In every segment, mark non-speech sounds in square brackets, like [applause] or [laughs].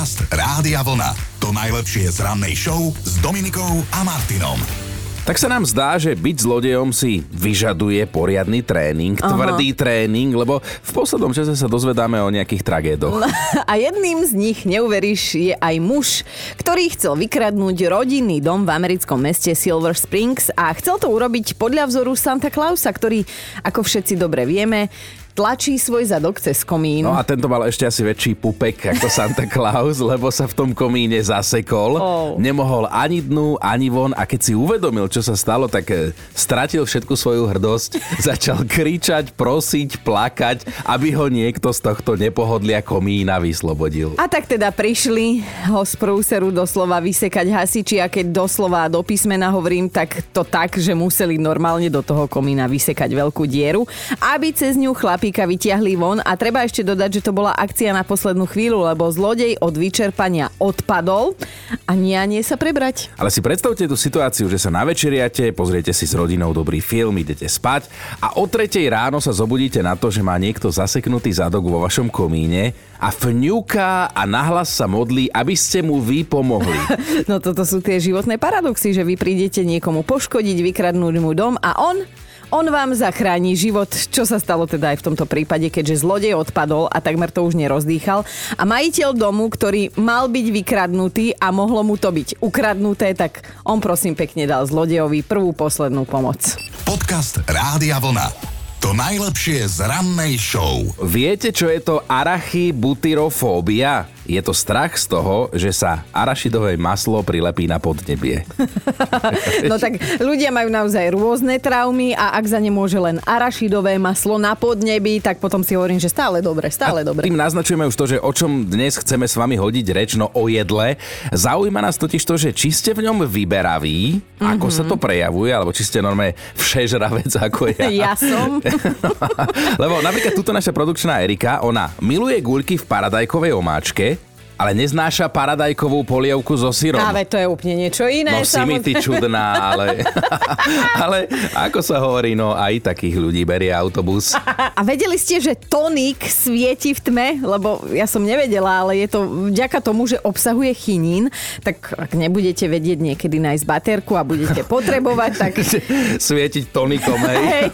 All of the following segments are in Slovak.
Podcast Rádia Vlna. To najlepšie z rannej show s Dominikou a Martinom. Tak sa nám zdá, že byť zlodejom si vyžaduje poriadny tréning, Aha. tvrdý tréning, lebo v poslednom čase sa dozvedáme o nejakých tragédoch. A jedným z nich, neuveríš, je aj muž, ktorý chcel vykradnúť rodinný dom v americkom meste Silver Springs a chcel to urobiť podľa vzoru Santa Clausa, ktorý, ako všetci dobre vieme, tlačí svoj zadok cez komín. No a tento mal ešte asi väčší pupek ako Santa Claus, [laughs] lebo sa v tom komíne zasekol. Oh. Nemohol ani dnu, ani von a keď si uvedomil, čo sa stalo, tak e, stratil všetku svoju hrdosť, [laughs] začal kričať, prosiť, plakať, aby ho niekto z tohto nepohodlia komína vyslobodil. A tak teda prišli ho z prúseru doslova vysekať hasiči a keď doslova do písmena hovorím, tak to tak, že museli normálne do toho komína vysekať veľkú dieru, aby cez ňu chlapíka vytiahli von a treba ešte dodať, že to bola akcia na poslednú chvíľu, lebo zlodej od vyčerpania odpadol a nie sa prebrať. Ale si predstavte tú situáciu, že sa navečeriate, pozriete si s rodinou dobrý film, idete spať a o tretej ráno sa zobudíte na to, že má niekto zaseknutý zadok vo vašom komíne a fňuká a nahlas sa modlí, aby ste mu vy pomohli. [laughs] No toto sú tie životné paradoxy, že vy prídete niekomu poškodiť, vykradnúť mu dom a on on vám zachráni život, čo sa stalo teda aj v tomto prípade, keďže zlodej odpadol a takmer to už nerozdýchal. A majiteľ domu, ktorý mal byť vykradnutý a mohlo mu to byť ukradnuté, tak on prosím pekne dal zlodejovi prvú poslednú pomoc. Podcast Rádia Vlna. To najlepšie z rannej show. Viete, čo je to arachibutyrofóbia? Je to strach z toho, že sa arašidové maslo prilepí na podnebie. [laughs] No tak ľudia majú naozaj rôzne traumy a ak za ne môže len arašidové maslo na podnebi, tak potom si hovorím, že stále dobre, stále dobre. Tým naznačujeme už to, že o čom dnes chceme s vami hodiť reč, no o jedle. Zaujíma nás totiž to, že či ste v ňom vyberaví, mm-hmm. ako sa to prejavuje, alebo či ste normálne všežravec ako ja. [laughs] Ja som. [laughs] Lebo napríklad túto naša produkčná Erika, ona miluje guľky v paradajkovej omáčke, ale neznáša paradajkovú polievku so syrom. Práve to je úplne niečo iné. No si mi ty čudná, ale, [laughs] ale ako sa hovorí, no aj takých ľudí berie autobus. [laughs] A vedeli ste, že tonik svieti v tme? Lebo ja som nevedela, ale je to vďaka tomu, že obsahuje chinín. Tak ak nebudete vedieť niekedy nájsť baterku a budete [laughs] potrebovať, tak... Svietiť tonikom, hej? Hej.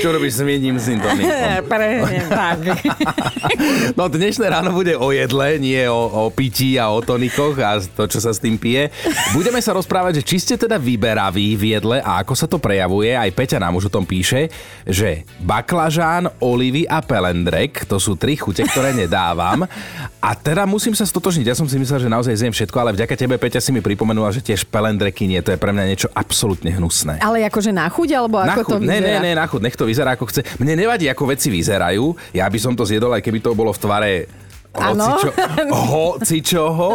Čo robíš s miením s tonikom? Presne tak. No dnešné ráno bude o jedle, nie o, o pití a o tonikoch a to, čo sa s tým pije. Budeme sa rozprávať, že či ste teda vyberaví v jedle a ako sa to prejavuje. Aj Peťa nám už o tom píše, že baklažán, olivy a pelendrek, to sú tri chute, ktoré nedávam. A teda musím sa stotožniť. Ja som si myslel, že naozaj zjem všetko, ale vďaka tebe, Peťa, si mi pripomenula, že tiež pelendreky nie. To je pre mňa niečo absolútne hnusné. Ale akože na chuť, alebo Na ako to chuť, ne, vyzerá? ne, ne, na chuť, nech to vyzerá ako chce. Mne nevadí, ako veci vyzerajú. Ja by som to zjedol, aj keby to bolo v tvare Áno. Hocičo, [laughs] hocičoho,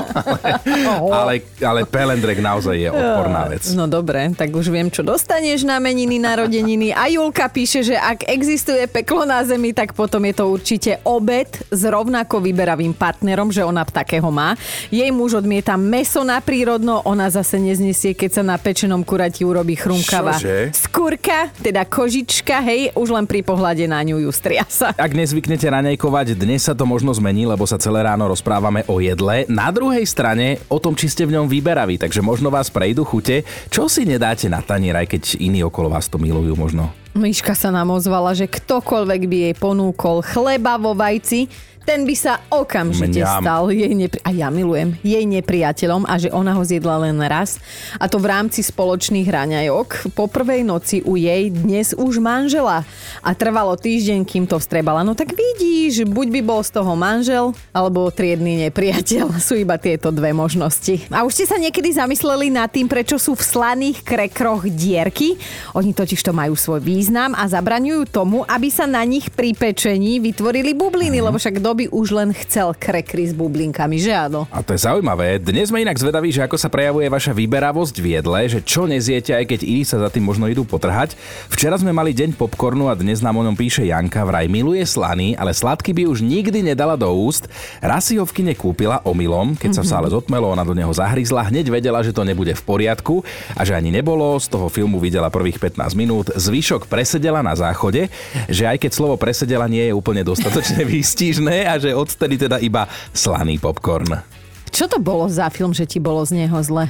ale, ale, ale pelendrek naozaj je odporná vec. No dobre, tak už viem, čo dostaneš na meniny, narodeniny. A Julka píše, že ak existuje peklo na zemi, tak potom je to určite obed s rovnako vyberavým partnerom, že ona takého má. Jej muž odmieta meso na prírodno, ona zase neznesie, keď sa na pečenom kurati urobí chrumkavá Čože? skúrka, teda kožička, hej, už len pri pohľade na ňu ju striasa. Ak nezvyknete raňajkovať, dnes sa to možno zmení, lebo sa celé ráno rozprávame o jedle. Na druhej strane o tom, či ste v ňom vyberaví, takže možno vás prejdú chute. Čo si nedáte na tanier, aj keď iní okolo vás to milujú možno? Myška sa nám ozvala, že ktokoľvek by jej ponúkol chleba vo vajci, ten by sa okamžite Mňam. stal jej nepri- a ja milujem jej nepriateľom a že ona ho zjedla len raz a to v rámci spoločných raňajok po prvej noci u jej dnes už manžela a trvalo týždeň, kým to vstrebala. No tak vidíš, buď by bol z toho manžel alebo triedny nepriateľ. [laughs] Sú iba tieto dve možnosti. A už ste sa niekedy zamysleli nad tým, prečo sú v slaných krekroch dierky? Oni totiž to majú svoj význam a zabraňujú tomu, aby sa na nich pri pečení vytvorili bubliny, lebo však kto by už len chcel krekry s bublinkami, že áno? A to je zaujímavé. Dnes sme inak zvedaví, že ako sa prejavuje vaša vyberavosť v jedle, že čo neziete, aj keď iní sa za tým možno idú potrhať. Včera sme mali deň popcornu a dnes nám o ňom píše Janka, vraj miluje slaný, ale sladký by už nikdy nedala do úst. Raz si ho v kine kúpila omylom, keď sa v sále zotmelo, ona do neho zahryzla, hneď vedela, že to nebude v poriadku a že ani nebolo, z toho filmu videla prvých 15 minút, zvyšok presedela na záchode, že aj keď slovo presedela nie je úplne dostatočne [laughs] výstižné a že odtedy teda iba slaný popcorn. čo to bolo za film, že ti bolo z neho zle?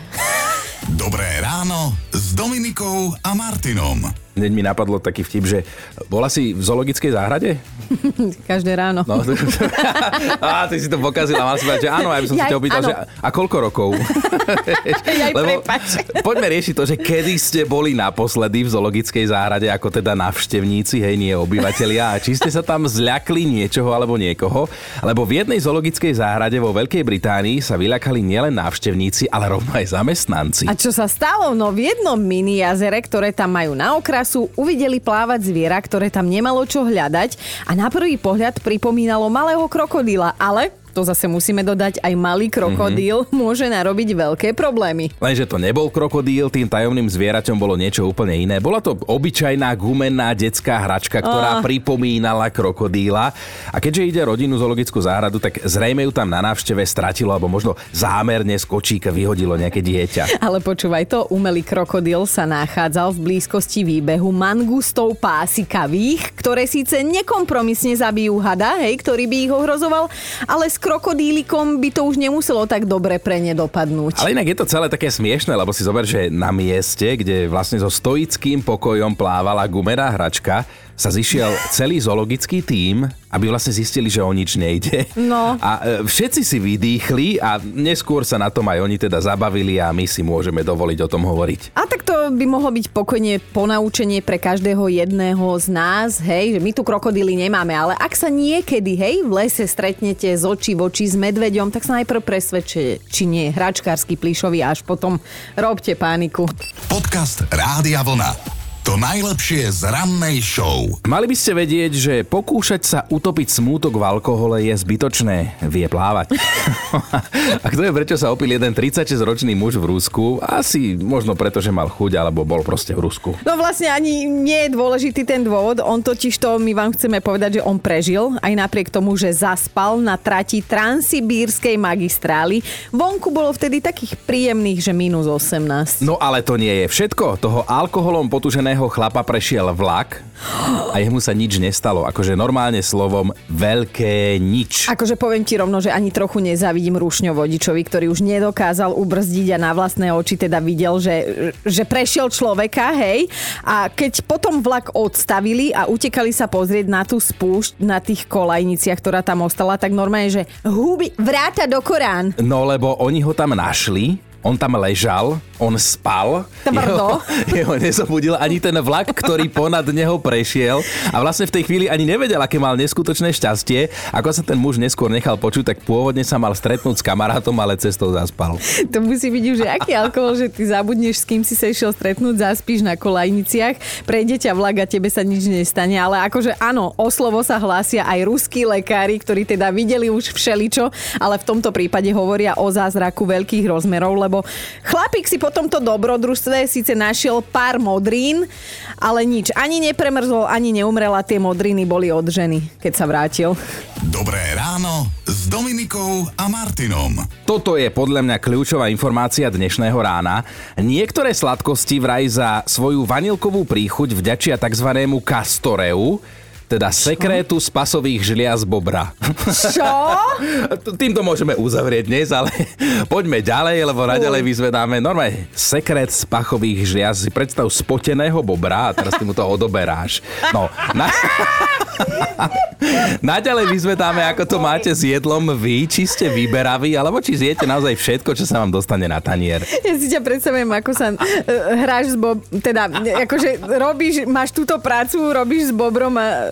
Dobré ráno s Dominikou a Martinom. Hneď mi napadlo taký vtip, že bola si v zoologickej záhrade? [laughs] Každé ráno. No, [laughs] [laughs] á, ty si to pokazila, mal si že áno, ja by som Jaj, si ťa opýtal, áno. že a koľko rokov? Prepáč. poďme riešiť to, že kedy ste boli naposledy v zoologickej záhrade, ako teda navštevníci, hej, nie obyvateľia, a či ste sa tam zľakli niečoho alebo niekoho, lebo v jednej zoologickej záhrade vo Veľkej Británii sa vyľakali nielen návštevníci, ale rovno aj zamestnanci. A čo sa stalo? No v jednom mini jazere, ktoré tam majú na okrasu, uvideli plávať zviera, ktoré tam nemalo čo hľadať a na prvý pohľad pripomínalo malého krokodíla, ale to zase musíme dodať, aj malý krokodíl mm-hmm. môže narobiť veľké problémy. Lenže to nebol krokodíl, tým tajomným zvieraťom bolo niečo úplne iné. Bola to obyčajná gumenná detská hračka, ktorá Ah. pripomínala krokodíla. A keďže ide o rodinnú zoologickú záhradu, tak zrejme ju tam na návšteve stratilo, alebo možno zámerne z kočíka vyhodilo nejaké dieťa. Ale počúvaj to, umelý krokodíl sa nachádzal v blízkosti výbehu mangustov pásikavých, ktoré síce nekompromisne zabijú hada, hej, ktorý by ich ohrozoval, ale s krokodílikom by to už nemuselo tak dobre pre ne dopadnúť. Ale inak je to celé také smiešne, lebo si zober, že na mieste, kde vlastne so stoickým pokojom plávala gumená hračka, sa zišiel celý zoologický tím, aby vlastne zistili, že o nič nejde. No. A e, všetci si vydýchli a neskôr sa na tom aj oni teda zabavili a my si môžeme dovoliť o tom hovoriť. A tak to by mohlo byť pokojne ponaučenie pre každého jedného z nás, hej, že my tu krokodíly nemáme, ale ak sa niekedy, hej, v lese stretnete z očí v oči s medveďom, tak sa najprv presvedčte, či nie je hračkársky plíšový a až potom robte paniku. Podcast Rádia Vlna. To najlepšie z rannej show. Mali by ste vedieť, že pokúšať sa utopiť smútok v alkohole je zbytočné. Vie plávať. [laughs] a kto je, prečo sa opil jeden 36-ročný muž v Rusku? Asi možno preto, že mal chuť, alebo bol proste v Rusku. No vlastne ani nie je dôležitý ten dôvod, on totiž to, my vám chceme povedať, že on prežil, aj napriek tomu, že zaspal na trati Transsibírskej magistrály. Vonku bolo vtedy takých príjemných, že minus 18. No ale to nie je všetko. Toho alkoholom potuženého chlapa prešiel vlak a jemu sa nič nestalo. Akože normálne slovom veľké nič. Akože poviem ti rovno, že ani trochu nezávidím rušňo vodičovi, ktorý už nedokázal ubrzdiť a na vlastné oči teda videl, že, že prešiel človeka, hej. A keď potom vlak odstavili a utekali sa pozrieť na tú spúšť, na tých kolajniciach, ktorá tam ostala, tak normálne, že huby, vráta do Korán. No lebo oni ho tam našli, on tam ležal, on spal. Tvrdo. Jeho, [laughs] jeho nezobudil ani ten vlak, ktorý ponad neho prešiel a vlastne v tej chvíli ani nevedel, aké mal neskutočné šťastie. Ako sa ten muž neskôr nechal počuť, tak pôvodne sa mal stretnúť s kamarátom, ale cestou zaspal. To musí byť už aký alkohol, že ty zabudneš, s kým si sa išiel stretnúť, zaspíš na kolajniciach, prejde ťa vlak a tebe sa nič nestane. Ale akože áno, o slovo sa hlásia aj ruskí lekári, ktorí teda videli už všeličo, ale v tomto prípade hovoria o zázraku veľkých rozmerov, lebo chlapík si po tomto dobrodružstve síce našiel pár modrín, ale nič. Ani nepremrzol, ani neumrel a tie modriny boli od ženy, keď sa vrátil. Dobré ráno s Dominikou a Martinom. Toto je podľa mňa kľúčová informácia dnešného rána. Niektoré sladkosti vraj za svoju vanilkovú príchuť vďačia tzv. kastoreu, teda sekrétu spasových žliaz bobra. Čo? [laughs] Týmto môžeme uzavrieť dnes, ale [laughs] poďme ďalej, lebo naďalej vyzvedáme normálne sekret spachových žliaz. Si predstav spoteného bobra a teraz ty mu to odoberáš. No, na... [laughs] Naďalej vyzvedáme, ako to máte s jedlom vy, či ste vyberaví, alebo či zjete naozaj všetko, čo sa vám dostane na tanier. Ja si ťa predstavujem, ako sa uh, hráš s Bob... Teda, akože robíš, máš túto prácu, robíš s Bobrom a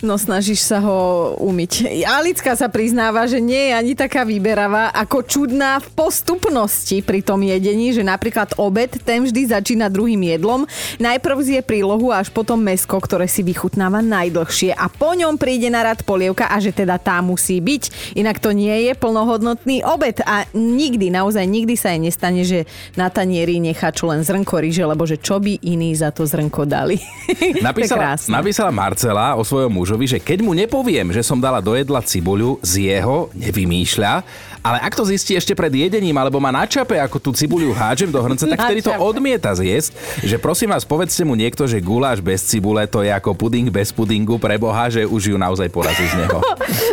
No snažíš sa ho umyť. Alicka sa priznáva, že nie je ani taká vyberavá, ako čudná v postupnosti pri tom jedení, že napríklad obed, ten vždy začína druhým jedlom. Najprv zje prílohu až potom mesko, ktoré si vychutnáva najdlhšie a po ňom príde na rad polievka a že teda tá musí byť. Inak to nie je plnohodnotný obed a nikdy, naozaj nikdy sa jej nestane, že na tanieri nechá čo len zrnko ryže, lebo že čo by iní za to zrnko dali. [laughs] Napísala, napísala Marcela o svojom mužovi, že keď mu nepoviem, že som dala do jedla cibuľu, z jeho nevymýšľa Ale ak to zistí ešte pred jedením, alebo má na čape, ako tú cibuliu hádžem do hrnca, tak vtedy to odmieta zjesť. Že prosím vás, povedzte mu niekto, že guláš bez cibule to je ako puding bez pudingu pre Boha, že už ju naozaj porazí z neho. [laughs]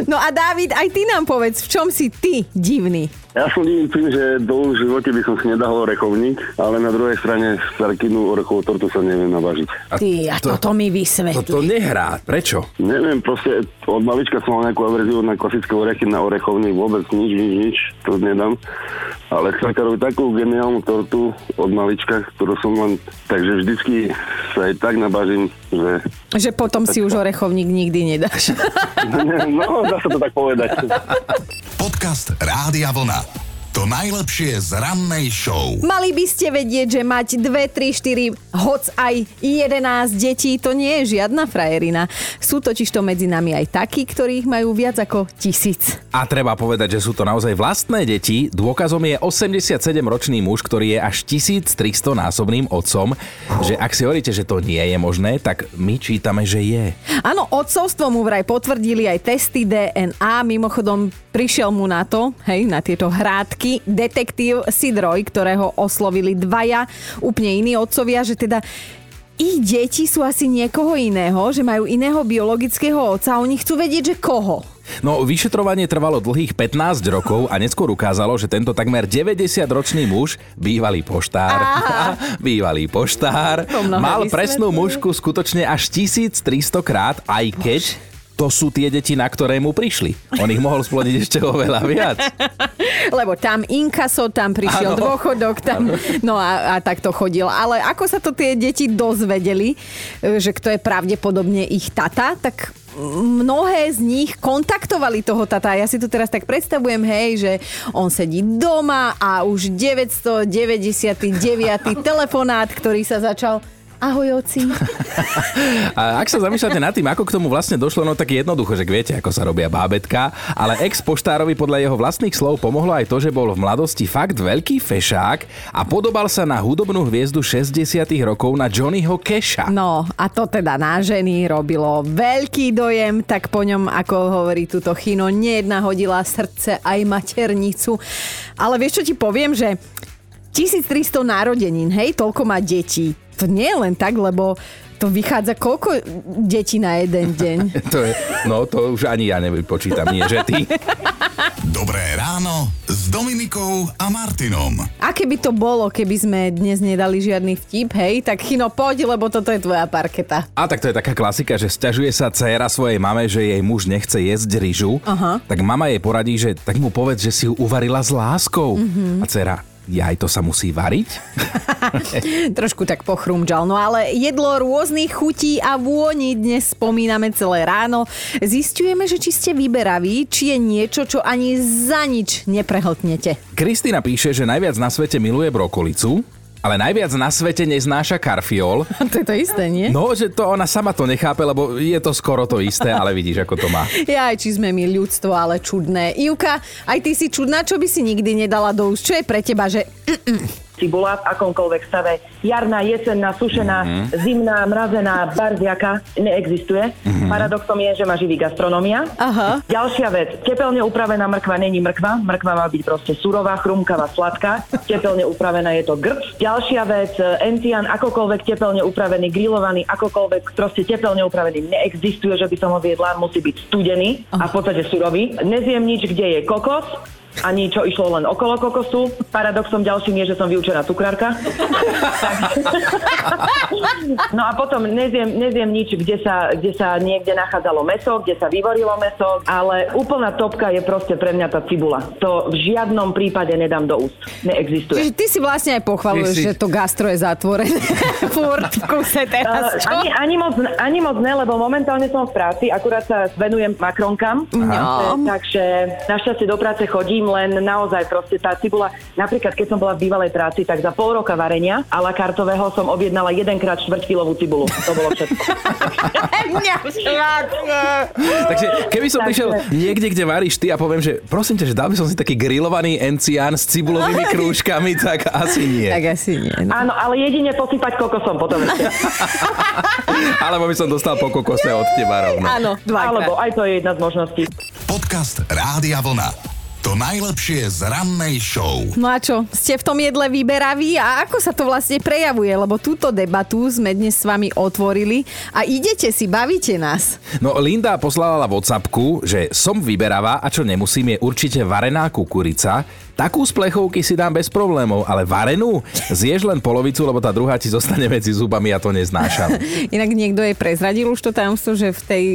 No a Dávid, aj ty nám povedz, v čom si ty divný? Ja som divný tým, že dolu v živote by som si nedahol orechovník, ale na druhej strane starkinu orechovú tortu sa neviem nabažiť. Ty, a to- toto mi vysvetli. Toto nehrá. Prečo? Neviem, proste od malička som mal nejakú averziu na klasické orechy, na orechovník, vôbec nič, nič, nič, to nedám. Ale chcem robiť takú geniálnu tortu od malička, ktorú som len, takže vždycky sa aj tak nabažím, že Že potom si už orechovník nikdy nedáš. [laughs] no, dá sa to tak povedať. Podcast Rádia Vlna. To najlepšie z rannej show. Mali by ste vedieť, že mať 2, 3, 4, hoc aj 11 detí, to nie je žiadna frajerina. Sú totiž to medzi nami aj takí, ktorých majú viac ako tisíc. A treba povedať, že sú to naozaj vlastné deti. Dôkazom je 87-ročný muž, ktorý je až 1300 násobným otcom. Že ak si hovoríte, že to nie je možné, tak my čítame, že je. Áno, odcovstvo mu vraj potvrdili aj testy DNA. Mimochodom, prišiel mu na to, hej, na tieto hrádky, detektív Sidroj, ktorého oslovili dvaja úplne iní otcovia, že teda ich deti sú asi niekoho iného, že majú iného biologického otca a oni chcú vedieť, že koho. No, vyšetrovanie trvalo dlhých 15 rokov a neskôr ukázalo, že tento takmer 90-ročný muž, bývalý poštár, [laughs] bývalý poštár, mal vysvetľuje. presnú mužku skutočne až 1300 krát, aj keď to sú tie deti, na ktoré mu prišli. On ich mohol splniť ešte oveľa viac. [laughs] Lebo tam inkaso, tam prišiel Áno. dôchodok, tam, no a, a tak to chodil. Ale ako sa to tie deti dozvedeli, e, že kto je pravdepodobne ich tata, tak mnohé z nich kontaktovali toho tata. Ja si to teraz tak predstavujem, hej, že on sedí doma a už 999. telefonát, ktorý sa začal Ahoj, oci. [laughs] A ak sa zamýšľate nad tým, ako k tomu vlastne došlo, no tak jednoducho, že viete, ako sa robia bábetka, ale ex poštárovi podľa jeho vlastných slov pomohlo aj to, že bol v mladosti fakt veľký fešák a podobal sa na hudobnú hviezdu 60 rokov na Johnnyho Casha. No a to teda na ženy robilo veľký dojem, tak po ňom, ako hovorí túto chino, nejedna hodila srdce aj maternicu. Ale vieš, čo ti poviem, že 1300 narodenín, hej, toľko má detí. To nie je len tak, lebo to vychádza koľko detí na jeden deň. [laughs] To je, no to už ani ja nevypočítam, nie, že ty. Dobré ráno s Dominikou a Martinom. Aké by to bolo, keby sme dnes nedali žiadny vtip, hej? Tak Chino, poď, lebo toto je tvoja parketa. A tak to je taká klasika, že sťažuje sa dcéra svojej mame, že jej muž nechce jesť ryžu. Aha. Tak mama jej poradí, že tak mu povedz, že si ju uvarila s láskou. Mhm. A dcera, aj to sa musí variť? [laughs] Trošku tak pochrumčal. No ale jedlo rôznych chutí a vôni dnes spomíname celé ráno. Zistujeme, že či ste vyberaví, či je niečo, čo ani za nič neprehltnete. Kristýna píše, že najviac na svete miluje brokolicu, ale najviac na svete neznáša karfiol. [laughs] to je to isté, nie? No, že to ona sama to nechápe, lebo je to skoro to isté, ale vidíš, ako to má. [laughs] Ja aj či sme my ľudstvo, ale čudné. Ivka, aj ty si čudná, čo by si nikdy nedala do úst? Čo je pre teba, že [clears throat] cibula v akomkoľvek stave. Jarná, jesenná, sušená, zimná, mrazená, barziaka neexistuje. Paradoxom je, že má živý gastronomia. Aha. Ďalšia vec, tepelne upravená mrkva není mrkva. Mrkva má byť proste surová, chrumkavá, sladká. Tepelne upravená je to grc. Ďalšia vec, encian, akokoľvek tepelne upravený, grillovaný, akokoľvek proste tepelne upravený neexistuje, že by som ho viedla, musí byť studený a v podstate surový. Nezjem nič, kde je kokos, ani čo išlo len okolo kokosu. Paradoxom ďalším je, že som vyučená cukrárka. [laughs] no a potom nezjem, nezjem nič, kde sa, kde sa niekde nachádzalo meso, kde sa vyvorilo meso, ale úplná topka je proste pre mňa tá cibula. To v žiadnom prípade nedám do úst. Neexistuje. Čiže ty si vlastne aj pochvaluješ, si- že to gastro je zatvorené. [laughs] Furt v kuse teraz, čo? ani, ani, moc, ani moc ne, lebo momentálne som v práci, akurát sa venujem makronkám. No. Takže našťastie do práce chodím, len naozaj proste tá cibula, napríklad keď som bola v bývalej práci, tak za pol roka varenia a la kartového som objednala jedenkrát štvrťkilovú cibulu. To bolo všetko. [laughs] Takže keby som prišiel niekde, kde varíš ty a poviem, že prosím ťa, že dal by som si taký grillovaný encián s cibulovými krúžkami, tak asi nie. Tak asi nie. No. Áno, ale jedine posypať kokosom potom. [laughs] Alebo by som dostal po kokose od teba rovno. Áno, dvakrát. Alebo aj to je jedna z možností. Podcast Rádia Vlna. To najlepšie z rannej show. No a čo, ste v tom jedle vyberaví a ako sa to vlastne prejavuje? Lebo túto debatu sme dnes s vami otvorili a idete si, bavíte nás. No Linda poslala Whatsappku, že som vyberavá a čo nemusím je určite varená kukurica. Takú z plechovky si dám bez problémov, ale varenú zješ len polovicu, lebo tá druhá ti zostane medzi zubami a to neznášam. [laughs] Inak niekto je prezradil už to tajomstvo, že v tej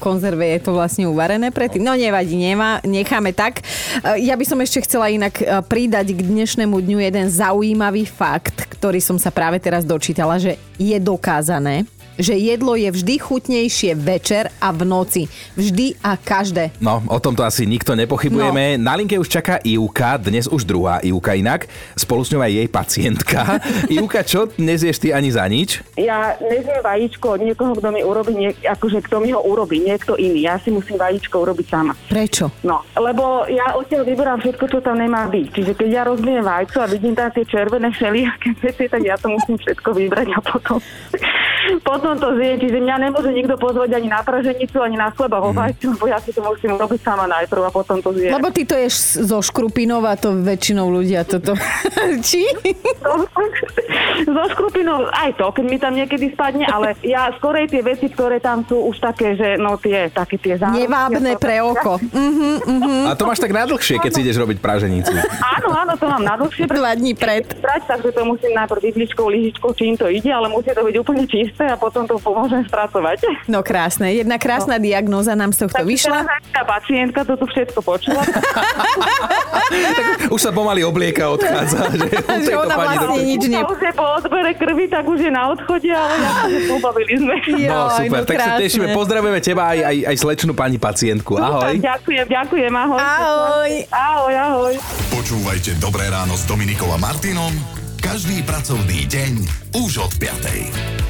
konzerve je to vlastne uvarené predtým. No nevadí, nemá, necháme tak. E, Ja by som ešte chcela inak e, pridať k dnešnému dňu jeden zaujímavý fakt, ktorý som sa práve teraz dočítala, že je dokázané, že jedlo je vždy chutnejšie večer a v noci. Vždy a každé. No, o tomto asi nikto nepochybujeme. No. Na linke už čaká Ivka, dnes už druhá Ivka inak. Spolu s ňou aj jej pacientka. [laughs] Ivka, čo nezieš ty ani za nič? Ja nezjem vajíčko od niekoho, kto mi urobí, nie, akože kto mi ho urobí, niekto iný. Ja si musím vajíčko urobiť sama. Prečo? No, lebo ja odtiaľ vyberám všetko, čo tam nemá byť. Čiže keď ja rozbijem vajco a vidím tam tie červené všelijaké veci, tak ja to musím všetko vybrať a potom, [laughs] potom to zjem. Čiže mňa nemôže nikto pozvať ani na praženicu, ani na chleba vo vajcu, lebo ja si to musím urobiť sama najprv a potom to zjem. Lebo ty to ješ zo škrupinov a to väčšinou ľudia toto... [laughs] Či? so škrupinou aj to, keď mi tam niekedy spadne, ale ja skorej tie veci, ktoré tam sú už také, že no tie, také tie zárodky. Nevábne pre oko. A to máš tak najdlhšie, keď si ideš robiť praženicu. Áno, áno, to mám na dlhšie. Dva dní pred. Sprať, takže to musím najprv vidličkou, lyžičkou, čím to ide, ale musí to byť úplne čisté a potom to pomôžem spracovať. No krásne. Jedna krásna no. diagnóza nám z tohto Takže vyšla. tá pacientka to tu všetko počula. [laughs] Už sa pomaly oblieka, odchádza. Že, [laughs] Že ona pani vlastne nič ne... A už je po odbere krvi, tak už je na odchode, ale ja pobavili sme. [laughs] No Joj, super, tak sa krásne. tešíme. Pozdravujeme teba aj, aj, aj slečnú pani pacientku. Ahoj. Ďakujem, ďakujem, ahoj. Ahoj. Ahoj, ahoj. Počúvajte Dobré ráno s Dominikom a Martinom každý pracovný deň už od 5.